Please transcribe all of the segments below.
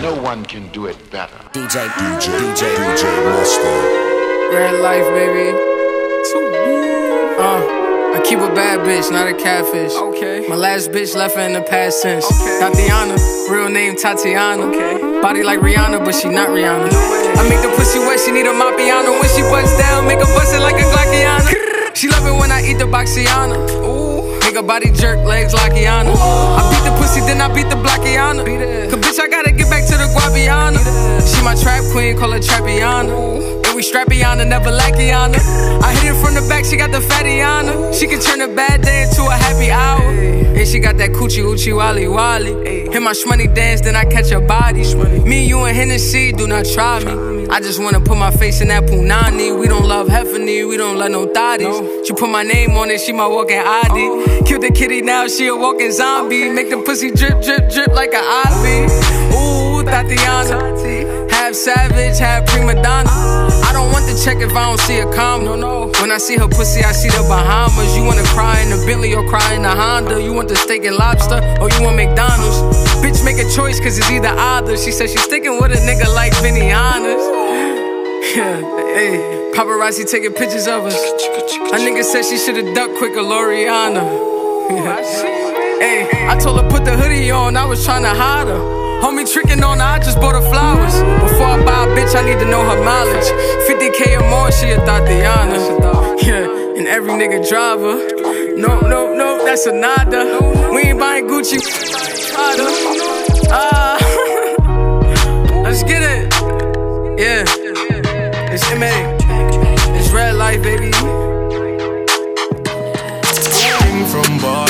No one can do it better. DJ, DJ, DJ, DJ Mustard. Red life, baby. Uh, I keep a bad bitch, not a catfish. Okay. My last bitch left her in the past tense. Okay. Tatiana, real name Tatiana. Okay. Body like Rihanna, but she not Rihanna. I make the pussy wet, she need a Mapiano. When she busts down, make her bust it like a Glockiana. She love it when I eat the Boxiana. Ooh. Body jerk, legs like Iana. I beat the pussy, then I beat the Blockiana. Cause bitch, I gotta get back to the Guaviana. She my trap queen, call her Trapiana. And we strappiana, never lackiana. I hit it from the back, she got the fattiana. She can turn a bad day into a happy hour. And she got that coochie oochie wally wally. Hit my shmoney dance, then I catch her body. Me, you, and Hennessy, do not try me. I just wanna put my face in that punani. We don't love Heffany, we don't love no thotties. She put my name on it, she my walking ID. Oh. Killed the kitty, now she a walking zombie. Make the pussy drip, drip, drip like an ivy. Ooh, Tatiana. Half savage, half prima donna. Ah. I don't want the check if I don't see a comma. When I see her pussy, I see the Bahamas. You wanna cry in the Bentley or cry in the Honda? You want the steak and lobster or you want McDonald's? Bitch, make a choice, cause it's either either. She said she's sticking with a nigga like Vinny Honors. Yeah, hey, paparazzi taking pictures of us. A nigga said she should've ducked quicker, Loriana. Hey, I told her put the hoodie on, I was tryna hide her. Homie tricking on her, I just bought her flowers. Before I buy a bitch, I need to know her mileage. 50k or more, she a Tatiana. Yeah, and every nigga driver. No, no, no, that's a nada. We ain't buying Gucci, Prada. Ah, let's get it. Yeah, man. It's red light, baby. Came from bar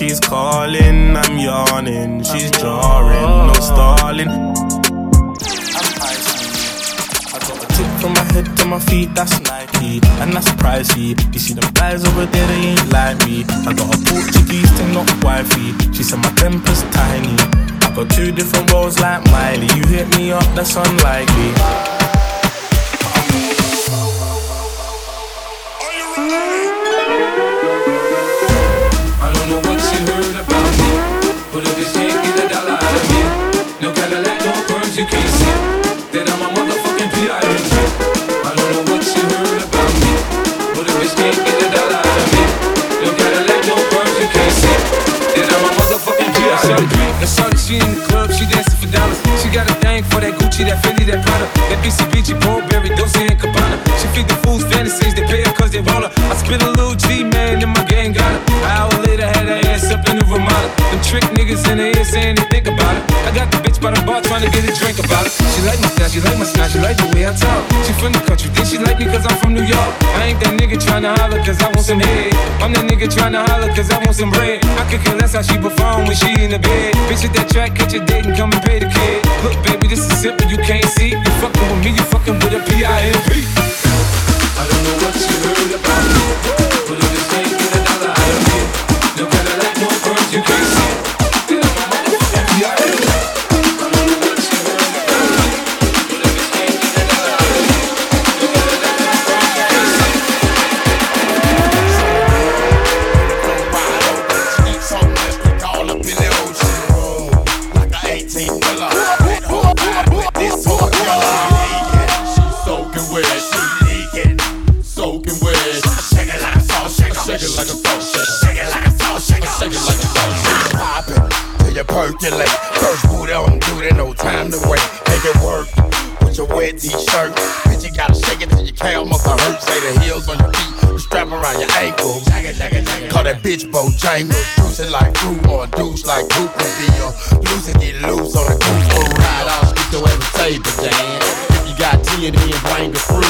she's calling. I'm yawning, she's jarring, no stalling. I got a tip from my head to my feet, that's Nike, and that's pricey. You see them guys over there, they ain't like me. I got a Portuguese thing, not wifey. She said my temper's tiny. I got two different roles like Miley. You hit me up, that's unlikely. You I'm a motherfucking P.I.M.G. I don't know what you heard about me, but if you can't get a dollar out of me, no Cadillac, no perms, you can't see that I'm a motherfucking P.I.M.G. And shorty, she in the club, she dancing for dollars. She got a thing for that Gucci, that Fendi, that Prada, that BCBG, Burberry, Dolce and Gabbana. She feed the fools fantasies, they pay her cause they want her. I spit a little G, man, and my gang got her. Them trick niggas in the ear saying they think about it. I got the bitch by the bar trying to get a drink about it. She like my style, she like my style, she like the way I talk. She from the country, then she like me cause I'm from New York. I ain't that nigga trying to holler cause I want some head. I'm that nigga trying to holler cause I want some bread. I could care less how she perform when she in the bed. Bitch at that track, catch a date and come and pay the kid. Look, baby, this is simple, you can't see. You fucking with me, you fucking with a P-I-M-P. I don't know what you heard about me, wet t-shirt. Bitch, you gotta shake it till your calf must have hurt. Say the heels on your feet, the strap around your ankles. Call that bitch Bojangles. Juicing like fruit or a douche like would be. Or loose and get loose on the goose ride. I'll skip to every table, Dan. If you got 10, then bring a friend.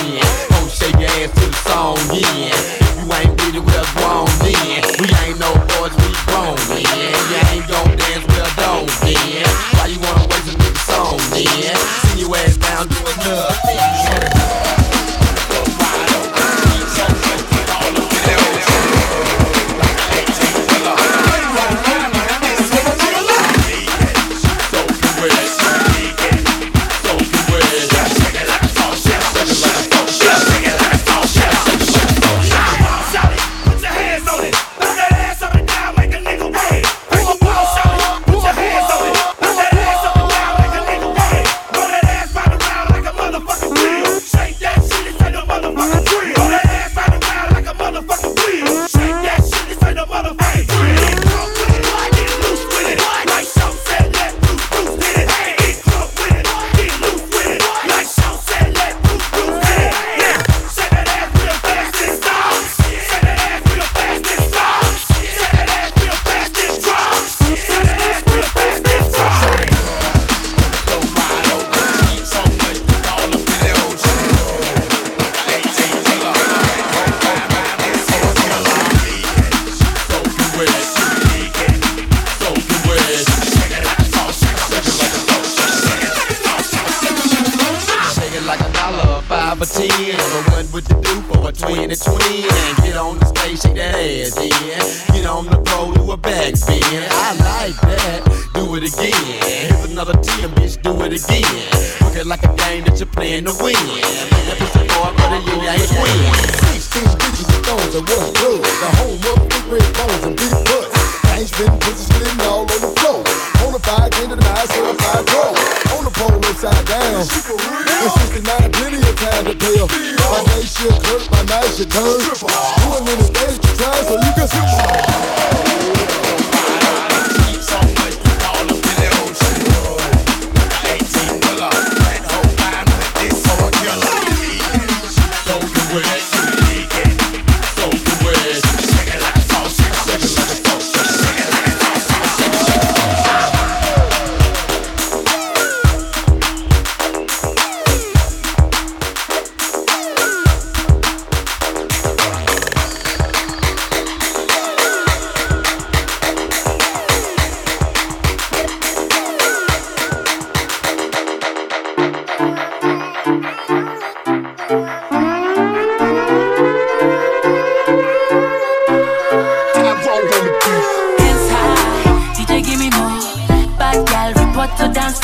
Like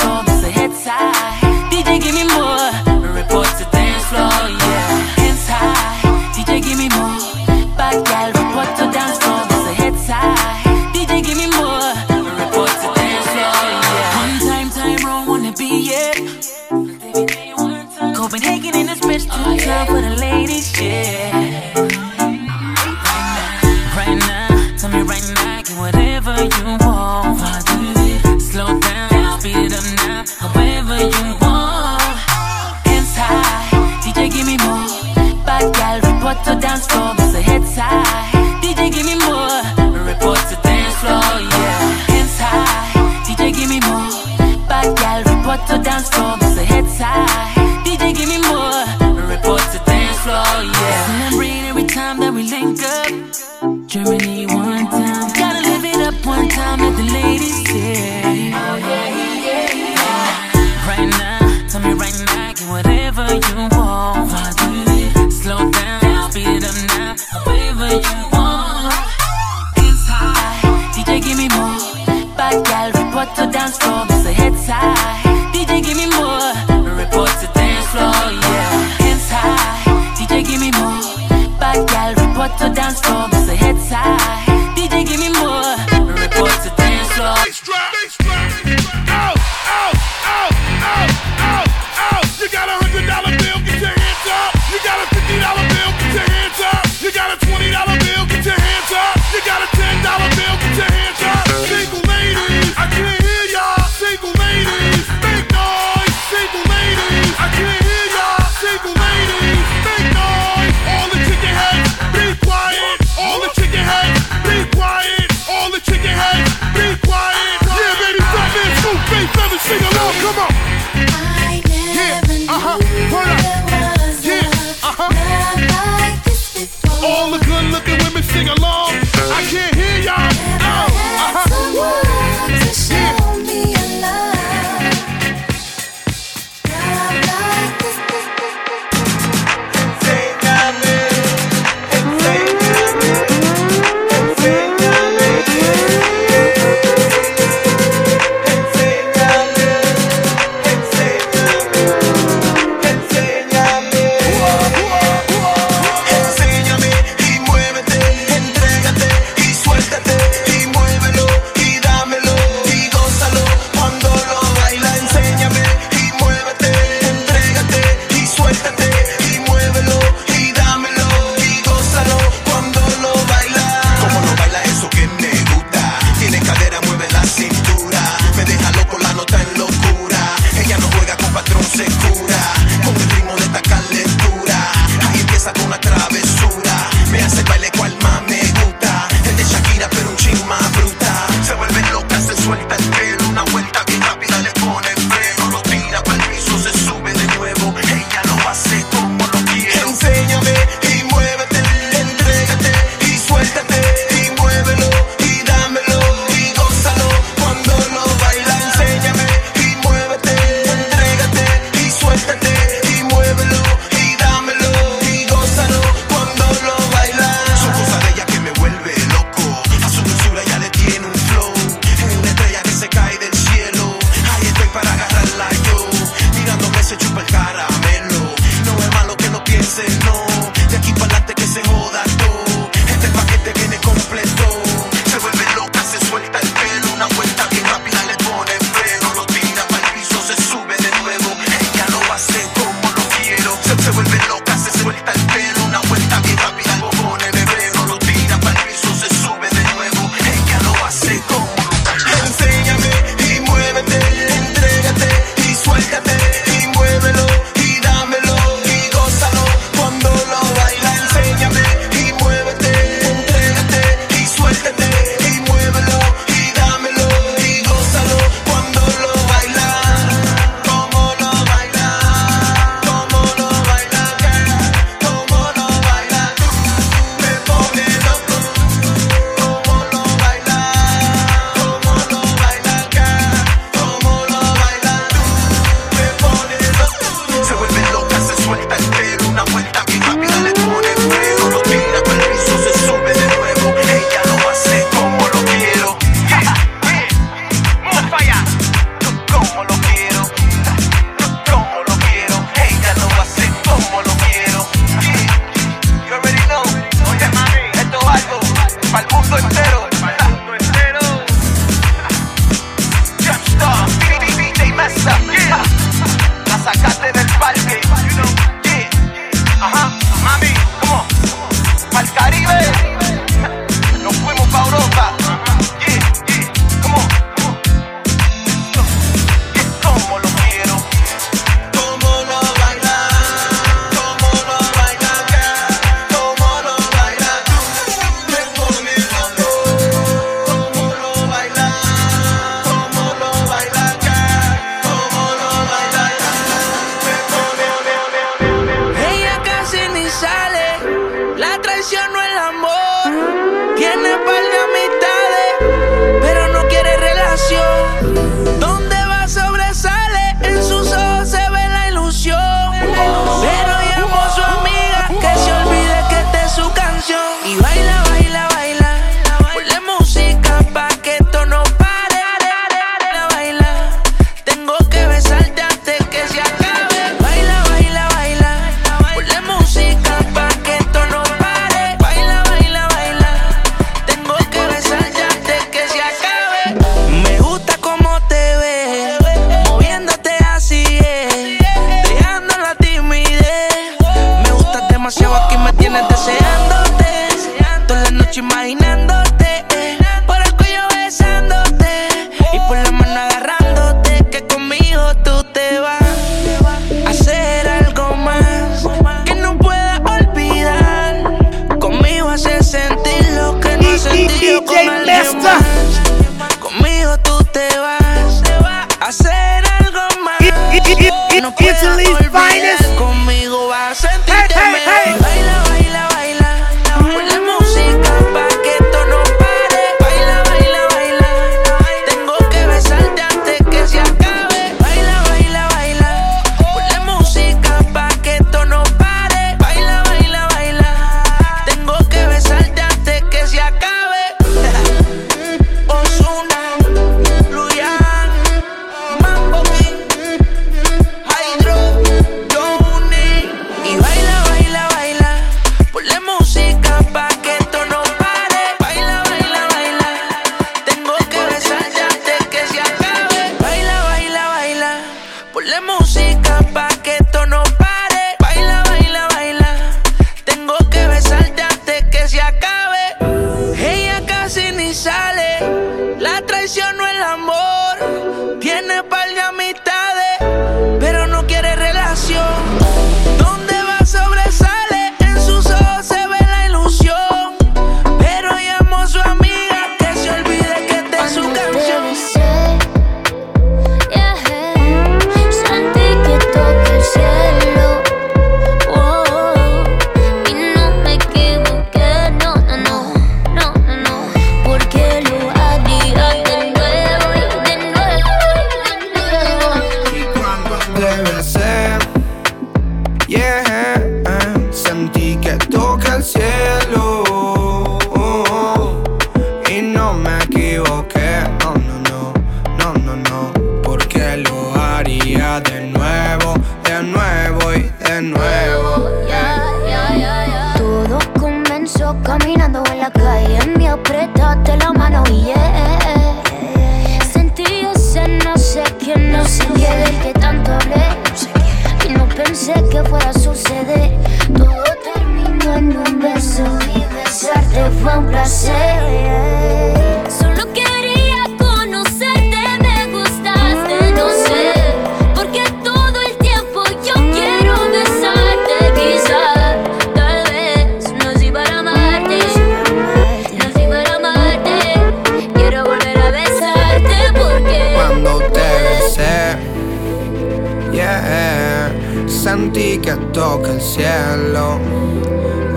que toque el cielo.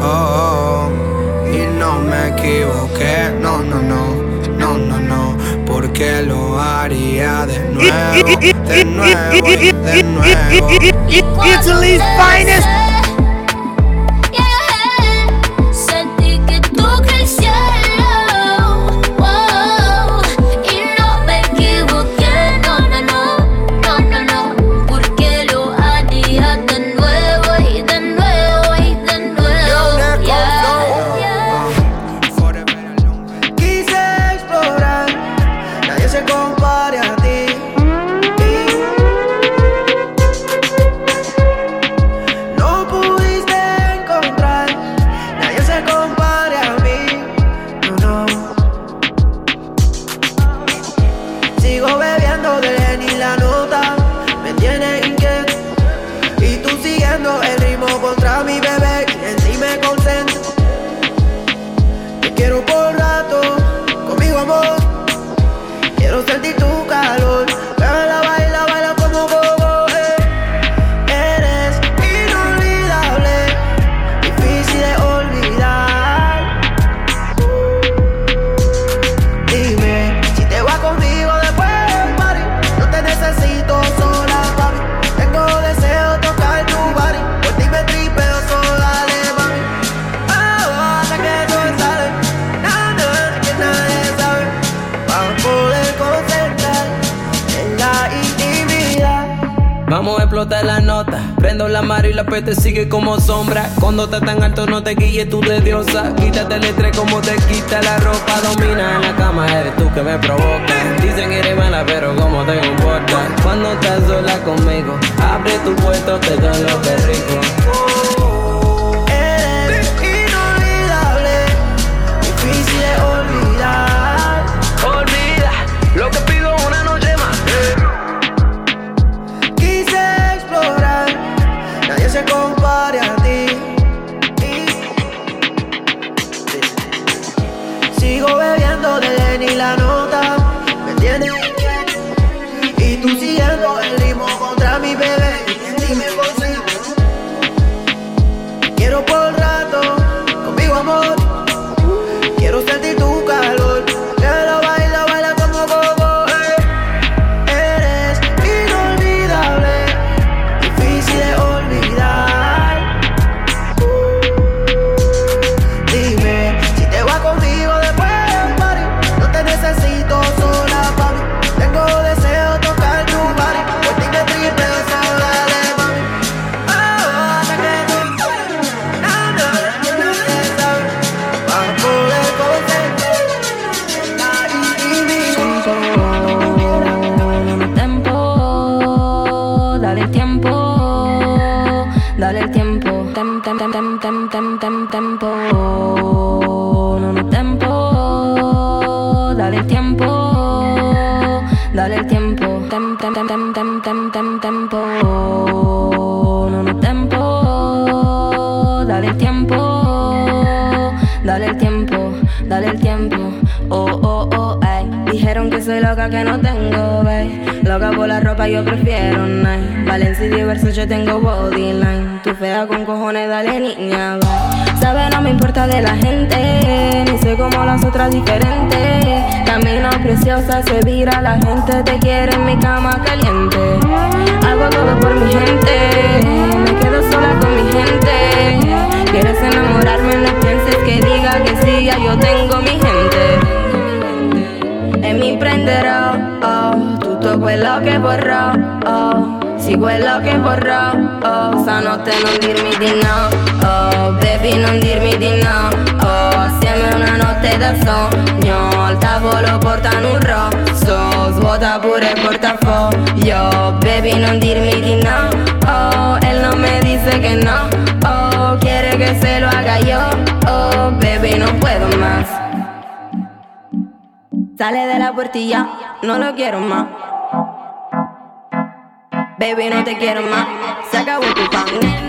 Oh, oh, y no me equivoqué, no, no, no, no, no, no, porque lo haría de nuevo, de nuevo, de nuevo. Italy's finest. Vamos a explotar la nota. Prendo la mar y la peste sigue como sombra. Cuando estás tan alto, no te guíes tú de diosa. Quítate el estrés como te quita la ropa. Domina en la cama, eres tú que me provoca. Dicen que eres mala, pero como te importa. Cuando estás sola conmigo, abre tu puerto, te doy lo que rico. Tempo. No, no, tempo. Dale el tiempo. Dale el tiempo. Tem, tem, tem, tem, tem, tem, tem, tempo. No, no, tempo. Dale el tiempo. Dale el tiempo. Dale el tiempo. Oh, oh, oh, ay. Dijeron que soy loca, que no tengo, babe. Loca por la ropa, yo prefiero night. Valencia y diverso, yo tengo bodyline. Tu fea con cojones, dale niña, va. Sabe, no me importa de la gente. Ni soy como las otras diferentes. Camino preciosa, se vira, la gente te quiere en mi cama caliente. Hago todo por mi gente. Me quedo sola con mi gente. Quieres enamorarme, no pienses que diga que sí, ya yo tengo mi gente. E mi prenderò, oh, tutto quello che vorrò, oh, sì quello che vorrò, oh, stanotte non dirmi di no, oh, baby non dirmi di no, oh, assieme una notte da sogno, al tavolo portano un rosso, svuota pure il portafoglio, baby non dirmi di no, oh, él no me dice que no, oh, quiere que se lo haga yo, oh, baby no puedo más. Sale de la puertilla, no lo quiero más. Baby, no te quiero más. Se acabó tu pan.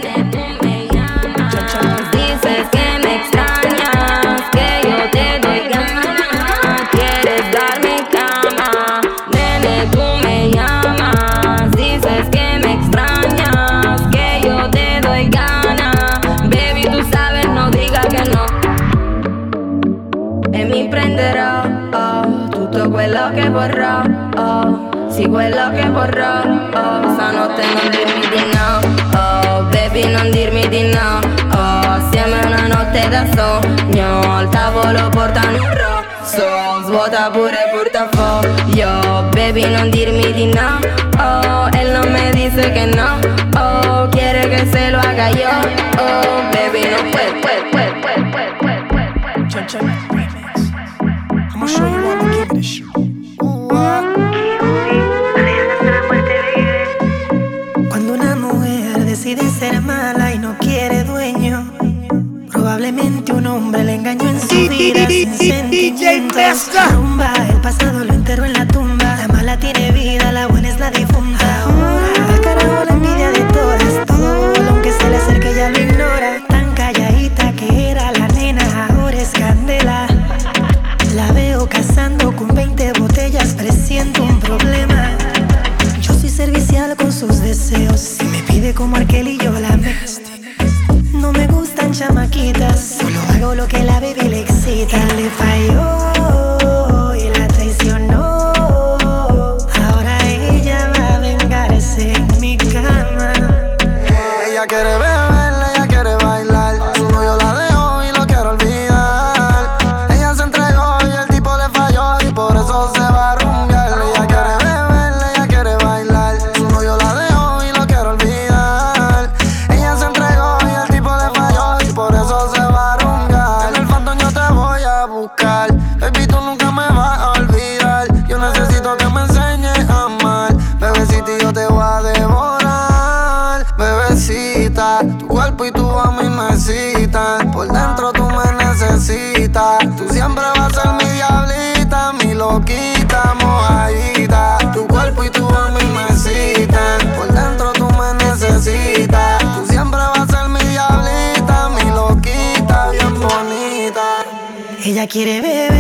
Sogno al tavolo portano un rosso. Svuota pure il portafoglio baby non dirmi di no. Oh, él no me dice que no. Oh, quiere que se lo haga yo oh, baby no puede, puede, puede, puede, puede, puede, puede. Giving this sin sentimientos. Rumba, el pasado quiere beber,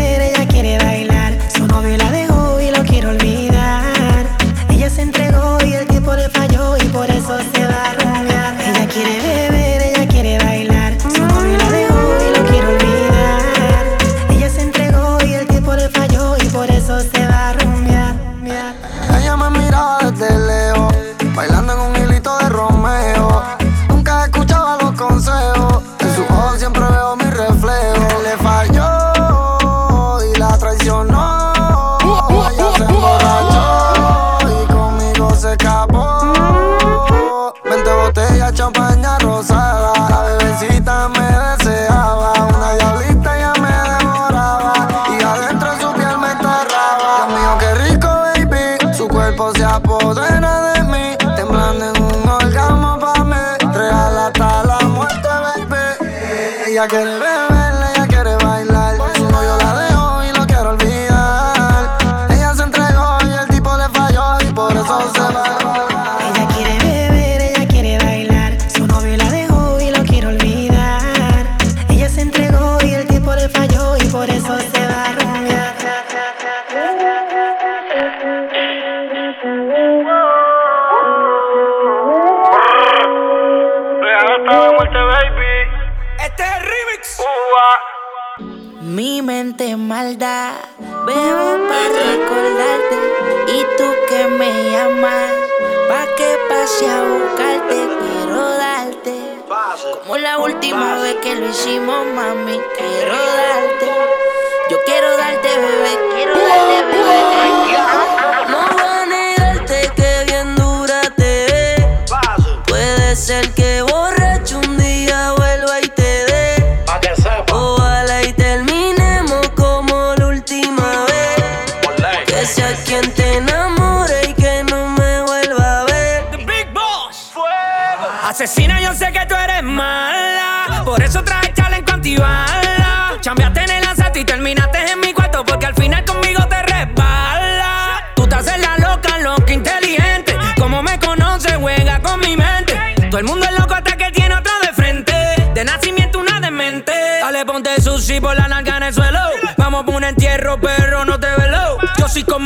Asesina, yo sé que tú eres mala. Por eso traje chaleco antibala. Chambeaste en el asalto y terminaste en mi cuarto. Porque al final conmigo te resbala. Tú te haces la loca, loca, inteligente. Como me conoces, juega con mi mente. Todo el mundo es loco hasta que tiene otro de frente. De nacimiento, una demente. Dale, ponte sushi por la narga en el suelo. Vamos por un entierro, pero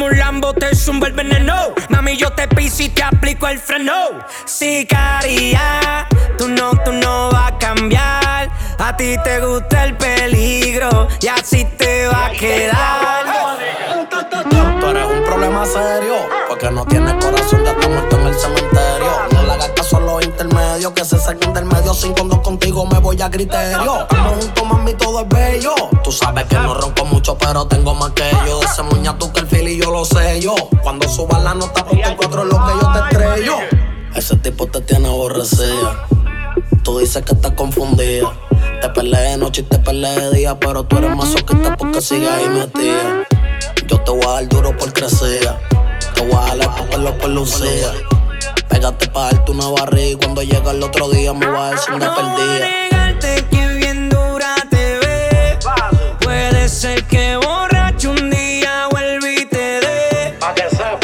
un Lambo, te zumbo el veneno. Mami, yo te piso y te aplico el freno. Sicaria, tú no, tú no vas a cambiar. A ti te gusta el peligro y así te va a quedar. Tú eres un problema serio, porque no tienes corazón, ya está muerto en el cementerio. No le hagas caso a los intermedios, que se saquen del medio. Sin cuando contigo me voy a criterio. Estamos juntos, mami, todo es bello. Tú sabes que no ronco mucho, pero tengo más que. De ese muña tú que el y yo lo sé yo. Cuando suba la nota, ponte en cuatro es lo que yo te estrello. Ese tipo te tiene aborrecida. Tú dices que estás confundida. Te peleé de noche y te peleé de día, pero tú eres masoquista porque sigues ahí metida. Yo te voy a dar duro por crecer. Te voy a dar porque lo pelucía. Pégate pa' darte una barriga y cuando llega el otro día me voy a decir una perdida. Ser que borracho un día vuelva y te dé.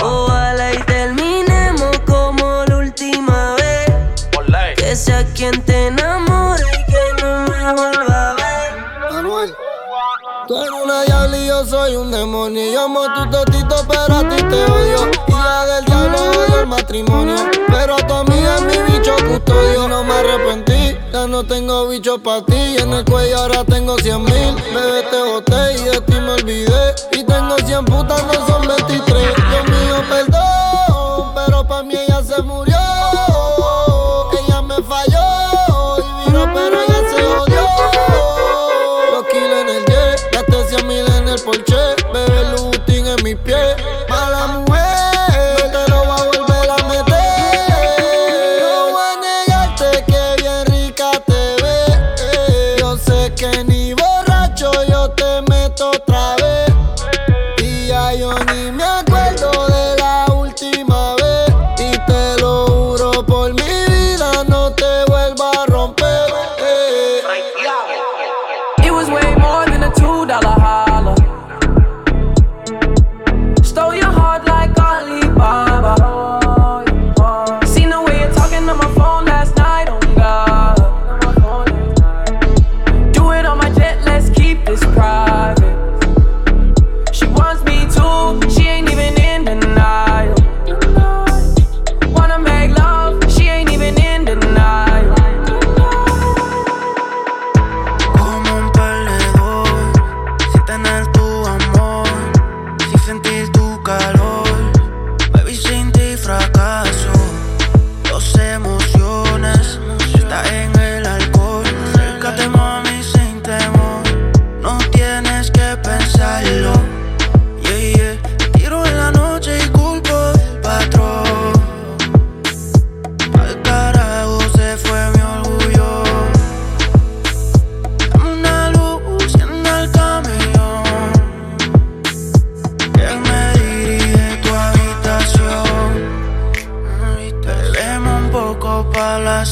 Ojalá y terminemos como la última vez. Que sea quien te enamore y que no me vuelva a ver. Manuel. Tú eres una diabla y yo soy un demonio. Yo amo tu totito, pero a ti te odio. Hija del diablo, odio el matrimonio. Pero tu amiga es mi bicho custodio. No me arrepentí, ya no tengo bicho pa' ti. En el cuello ahora tengo 100 mil. Bebé, te boté y de ti me olvidé. Y tengo 100 putas, no son 23. Dios mío, perdón,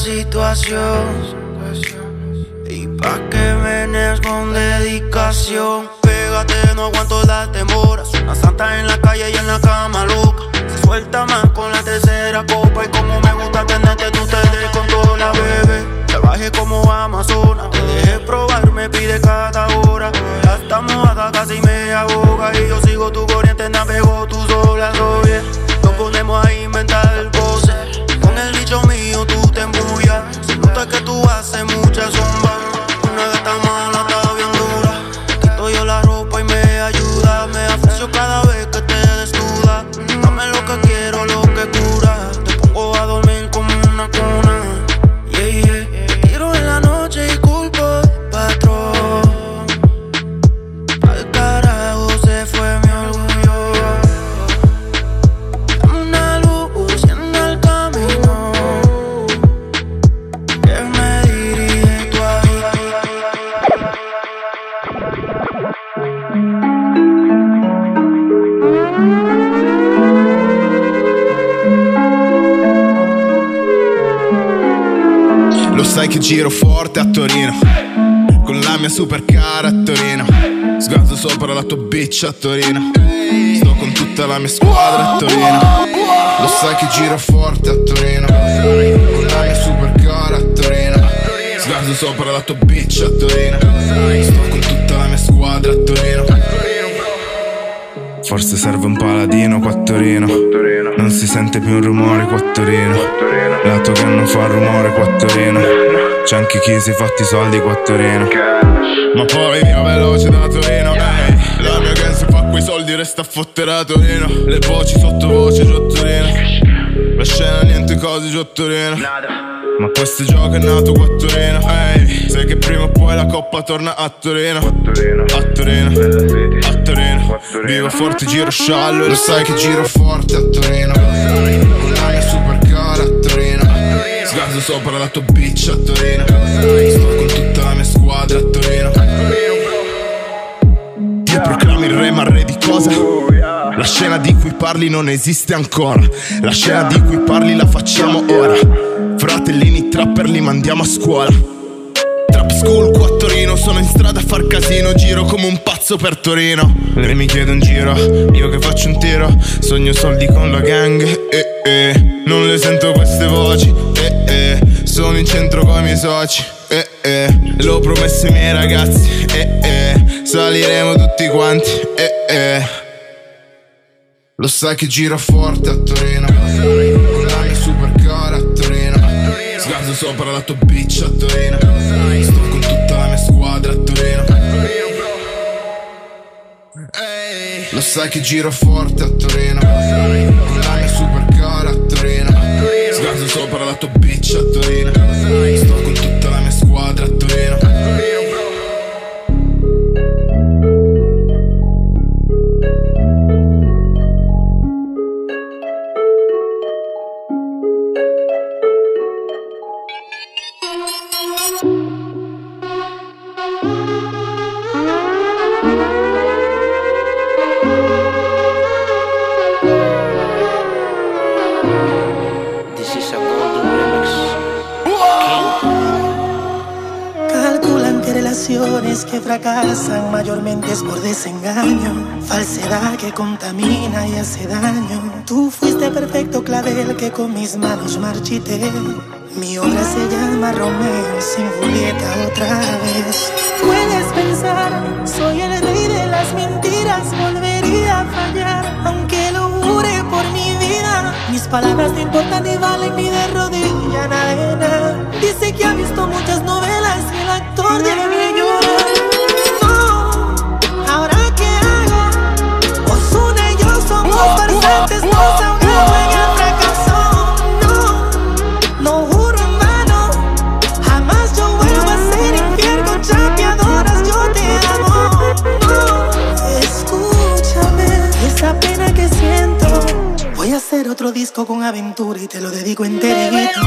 situación y pa' que me con dedicación. Pégate, no aguanto las demoras. Una santa en la calle y en la cama loca. Se suelta más con la tercera copa. Y como me gusta tenerte, tú te des con toda la bebé. Trabajé como Amazona. Te dejé probar, me pide cada hora. Ya estamos acá, casi me ahoga. Y yo sigo tu corriente, navego tú sola, bien. Nos ponemos a inventar cosas. Con el bicho mío tú te embullas. Nota que tú haces mucha sombra. Una gata mala giro forte a Torino Con la mia supercar a Torino Sguardo sopra la tua bitch a Torino Sto con tutta la mia squadra a Torino Lo sai che giro forte a Torino Con la mia supercar a Torino Sguardo sopra la tua bitch a Torino Sto con tutta la mia squadra a Torino Forse serve un paladino qua a Torino Non si sente più un rumore qua a Torino Lato che non fa rumore qua a Torino C'è anche chi si fatti i soldi qua a Torino. Ma poi via veloce da Torino ehi. La mia gang si fa quei soldi resta a fottere a Torino. Le voci sottovoce giù a Torino. La scena niente cose giù a Torino. Ma questo gioco è nato qua a Torino ehi. Sai che prima o poi la coppa torna a Torino. A Torino. A Torino. Vivo forte, giro sciallo lo sai che giro forte a Torino Sguardo sopra la tua bitch a Torino. Sto con tutta la mia squadra a Torino. Ti proclami il re ma re di cosa? La scena di cui parli non esiste ancora. La scena di cui parli la facciamo ora. Fratellini trapper li mandiamo a scuola. Trap school qua a Torino Sono in strada a far casino Giro come un pazzo per Torino. Lei mi chiede un giro Io che faccio un tiro? Sogno soldi con la gang eh, eh. Non le sento queste voci eh, eh. Sono in centro con i miei soci eh, eh. L'ho promesso ai miei ragazzi eh, eh. Saliremo tutti quanti eh, eh. Lo sai che gira forte a Torino Con la mia supercar a Torino Sguardo sopra la tua bitch a Torino Sto con tutta la mia squadra a Torino. Lo sai che giro forte a Torino Con la mia supercar sopra la tua bitch que fracasan mayormente es por desengaño, falsedad que contamina y hace daño. Tú fuiste perfecto clavel que con mis manos marchité. Mi obra se llama Romeo sin Julieta otra vez. Puedes pensar, soy el palabras no importan ni valen ni de rodilla nada. Dice que ha visto muchas novelas y el actor debe llorar. No, ahora qué hago. Osuna y yo somos farsantes, otro disco con aventura y te lo dedico enterito.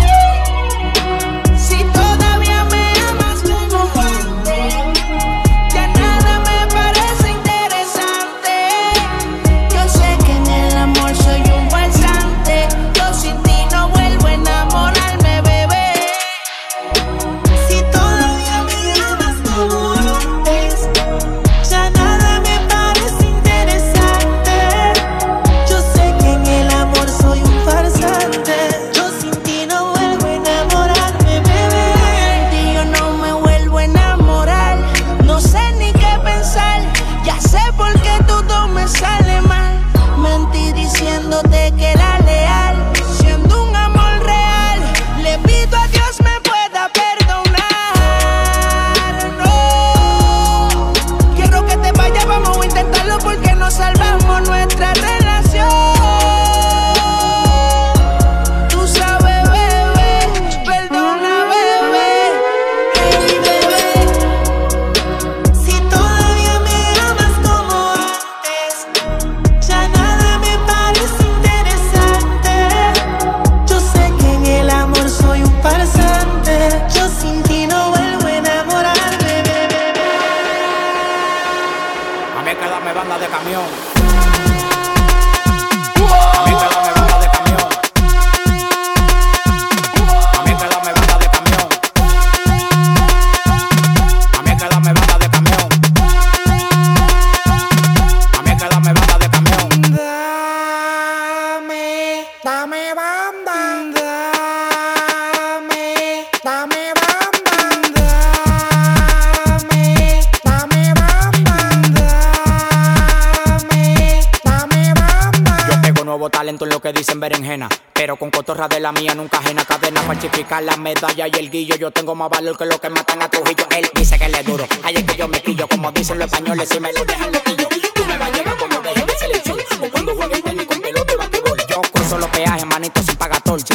la medalla y el guillo. Yo tengo más valor que los que matan a Trujillo. Él dice que le duro, ahí es que yo me quillo. Como dicen los españoles, si me lo dejan, lo quillo. Tú me vas a llegar cuando deje de selección. O cuando juegue tenis con pelota y bate Yo cruzo los peajes, manito sin pagator. Si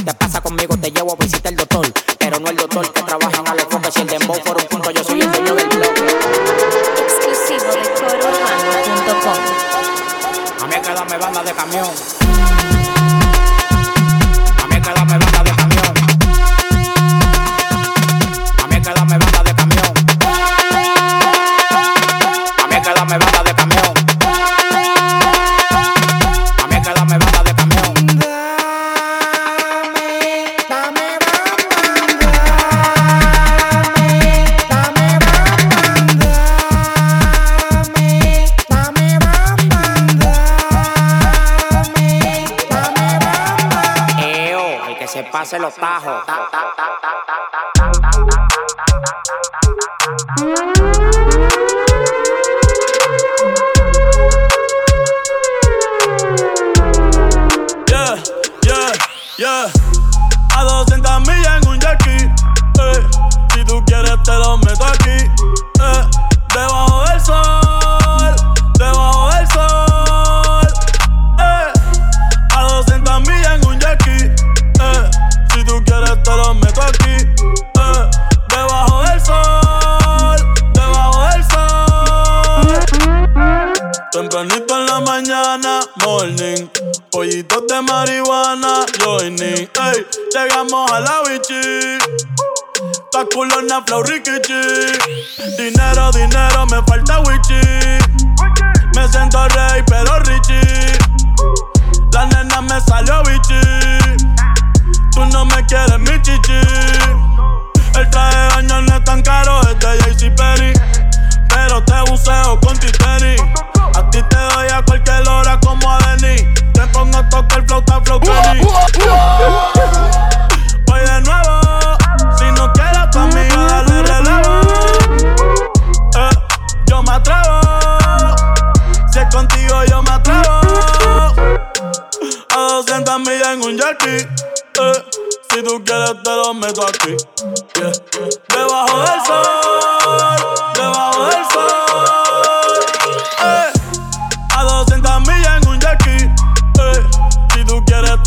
pase los tajos.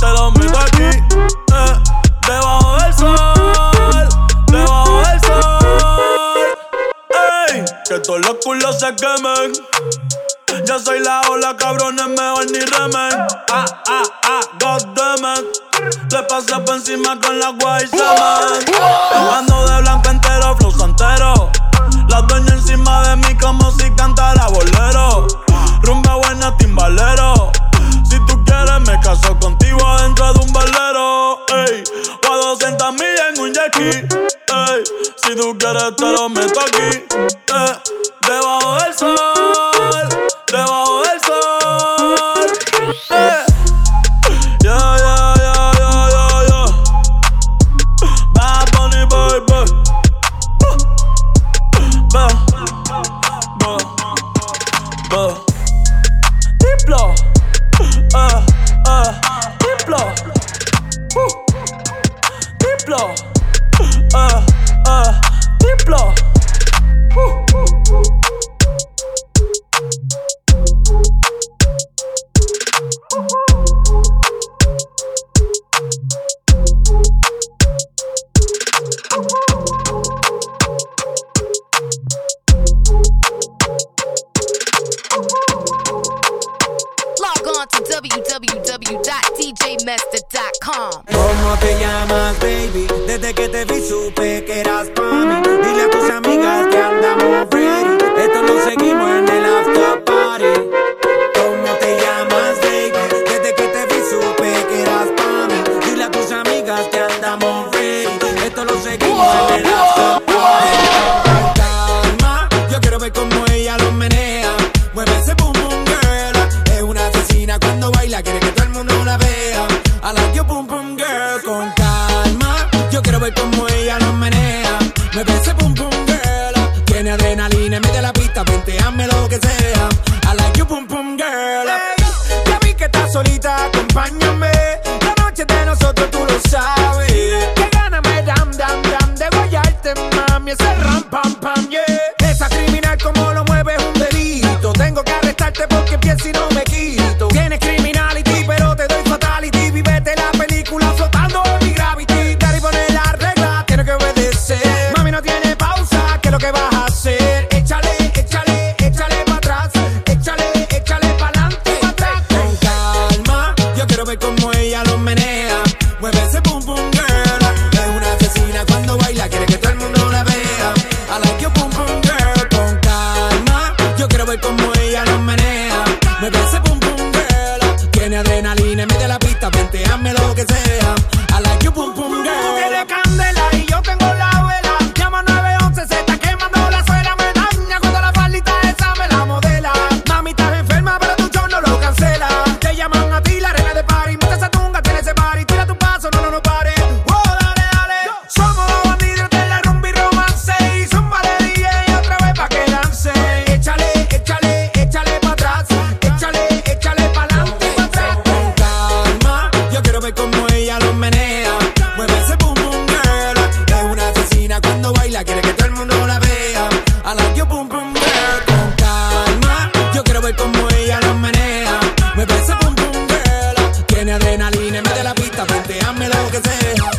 te lo meto aquí, eh, debajo del sol, debajo del sol. Ey, que todos los culos se quemen. Yo soy la ola, cabrones, mejor ni remen. Ah, ah, ah, goddammit. Le pasé por encima con la guay semen. Jugando de blanco entero, flow santero. La dueña encima de mí como si cantara bolero. Rumba buena, timbalero quieres, me caso contigo adentro de un velero. Ey, o a 200 millas en un yaqui. Ey, si tú quieres, te lo meto aquí. Eh. Debajo del sol. ¿Cómo te llamas, baby? Desde que te vi supe que eras para mí. Dile a tus amigas que andamos ready. Esto lo seguimos cine, mete la pista, hazme lo que sea.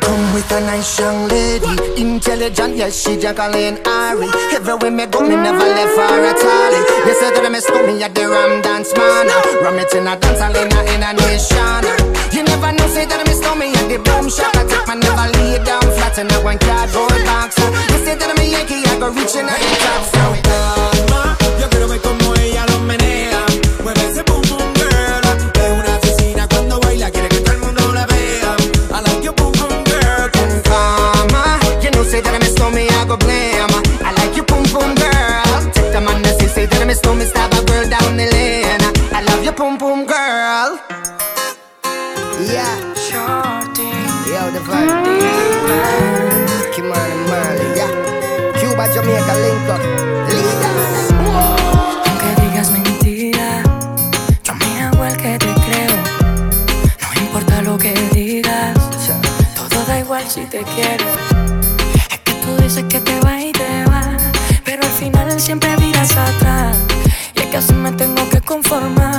Come with a nice young lady, intelligent, yes, she Jacqueline Ari. Everywhere me go, me never left for a all. They say that I'm a school me at the Ram Dance Man. Ram it in a dance, I in a nation. You never know, say that I'm a school me at the Boom Shop. I take my never lay down flat in a one cardboard box. You say that I'm Yankee, I go reaching a top. So it say that I miss me, I go. I like you, boom boom girl. Take the man that say, that I me, stab a girl down the lane. I love you, boom boom girl. Yeah, shorty. Yo, the vibe. Yeah. Cuba, Jamaica, link up. Yo me hago que te creo. No importa lo que digas, todo da igual si te quiero. así me tengo que conformar.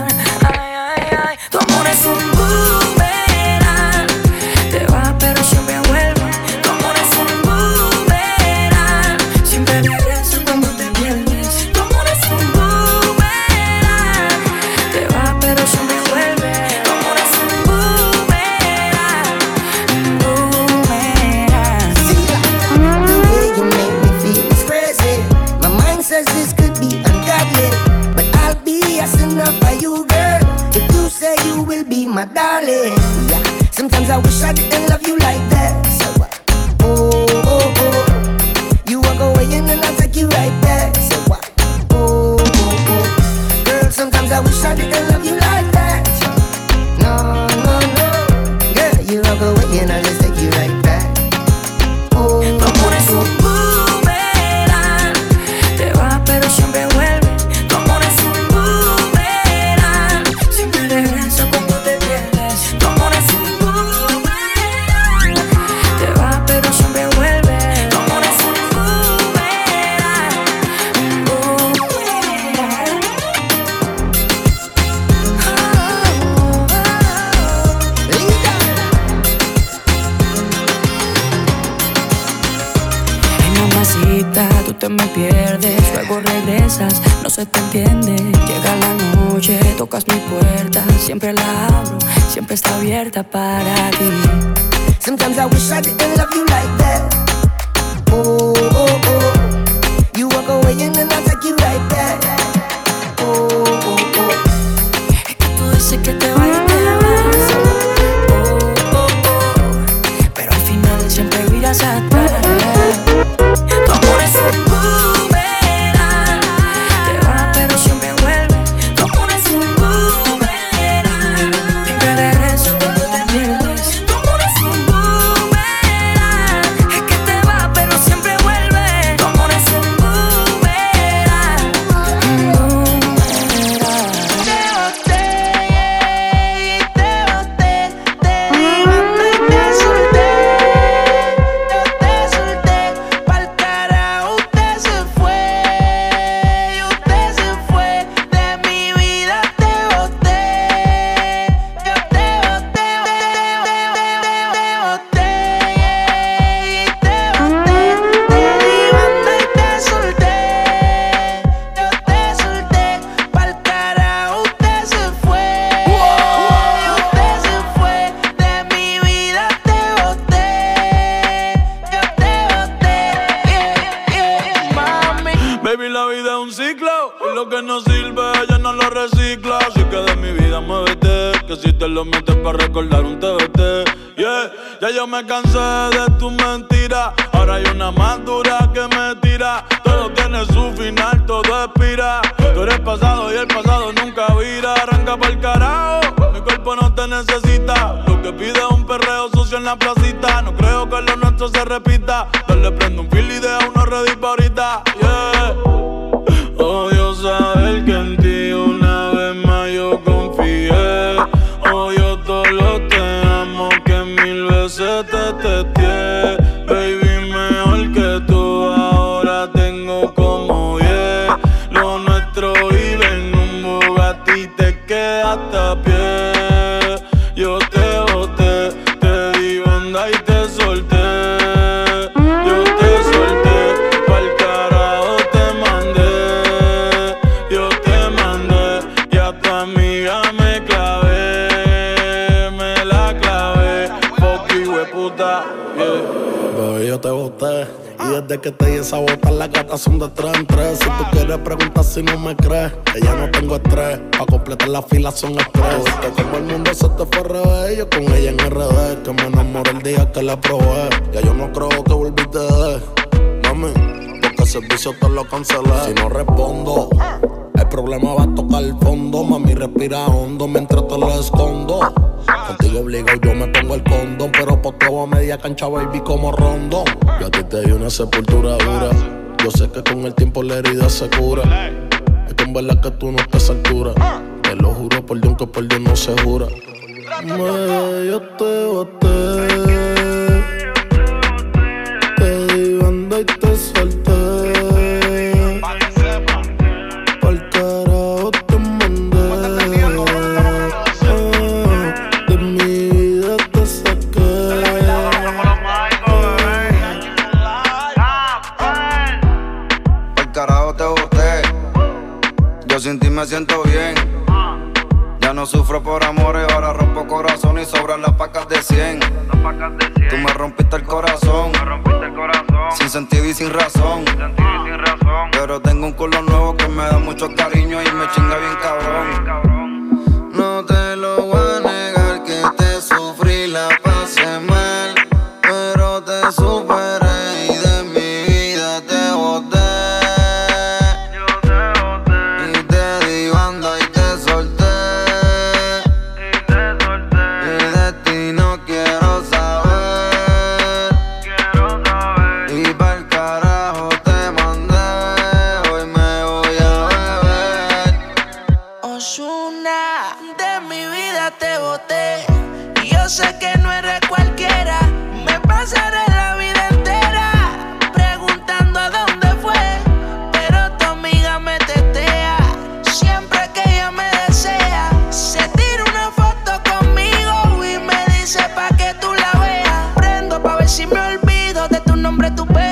my gun la son express. Como el mundo se te fue al revés. Yo con ella en RD, que me enamoré el día que la probé. Ya yo no creo que volviste de Mami, porque el servicio te lo cancelé. Si no respondo, el problema va a tocar el fondo. Mami, respira hondo mientras te lo escondo. Contigo obligo, yo me pongo el condón. Pero todo a media cancha, baby, como rondón. Yo a ti te di una sepultura dura. Yo sé que con el tiempo la herida se cura. Es que en verdad que tú no estás a altura. Te lo juro por Dios que por Dios no se jura. Me, yo te boté. Te di banda y te solté. Pa'l carajo te mandé. Ah, De mi vida te saqué. El carajo te boté. Yo sin ti me siento bien. Sufro por amores, ahora rompo corazón y sobran las pacas de 100. Tú me rompiste el corazón. Sin sentido y sin razón. Pero tengo un culo nuevo que me da mucho cariño y me chinga bien cabrón.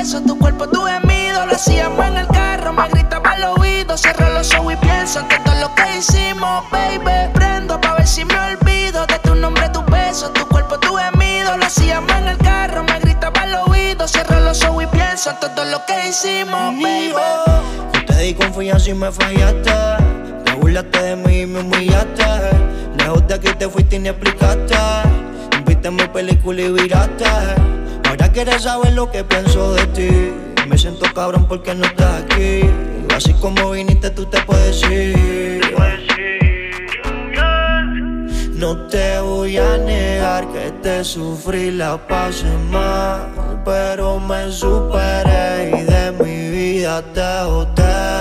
Beso, tu cuerpo, tu gemido. Lo hacíamos en el carro, me gritaba al oído. Cierro los ojos y pienso en todo lo que hicimos, baby. Prendo pa' ver si me olvido de tu nombre, tu beso, tu cuerpo, tu gemido. Lo hacíamos en el carro, me gritaba al oído. Cierro los ojos y pienso en todo lo que hicimos, baby. Yo te di confianza y me fallaste. Te burlaste de mí y me humillaste. Lejos de aquí te fuiste y ni explicaste. Viste mi película y viraste. Quieres saber lo que pienso de ti. Me siento cabrón porque no estás aquí. Así como viniste, tú te puedes ir. No te voy a negar que te sufrí, la pasé mal, pero me superé y de mi vida te boté.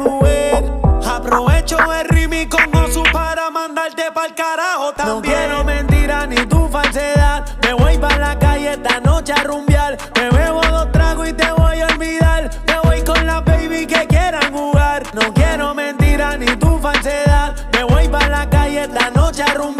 Mujer. Aprovecho el ritmo con Osu para mandarte pa'l carajo también. No quiero mentira ni tu falsedad. Me voy pa' la calle esta noche a rumbear. Me bebo dos tragos y te voy a olvidar. Me voy con la baby que quieran jugar. No quiero mentira ni tu falsedad. Me voy pa' la calle esta noche a rumbear.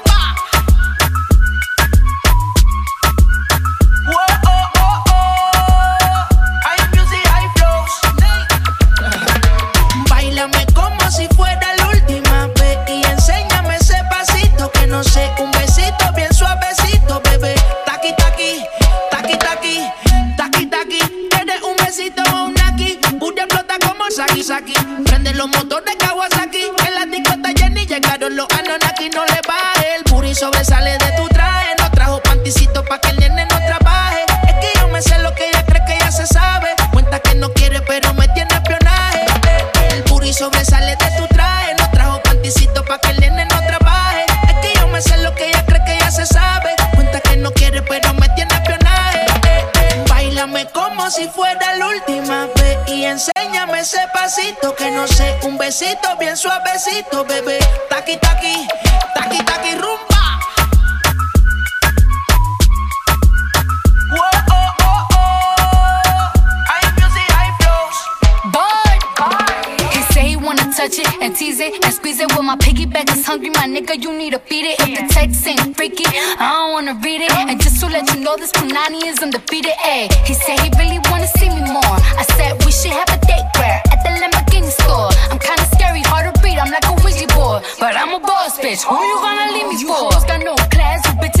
I'm defeated. He said he really wanna see me more. I said we should have a date where at the Lamborghini store. I'm kinda scary, hard to read. I'm like a Ouija board. But I'm a boss, bitch, who you gonna leave me you for? You got no class, you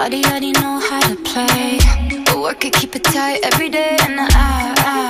Body already know how to play. But work it, keep it tight every day. And I, I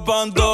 up on the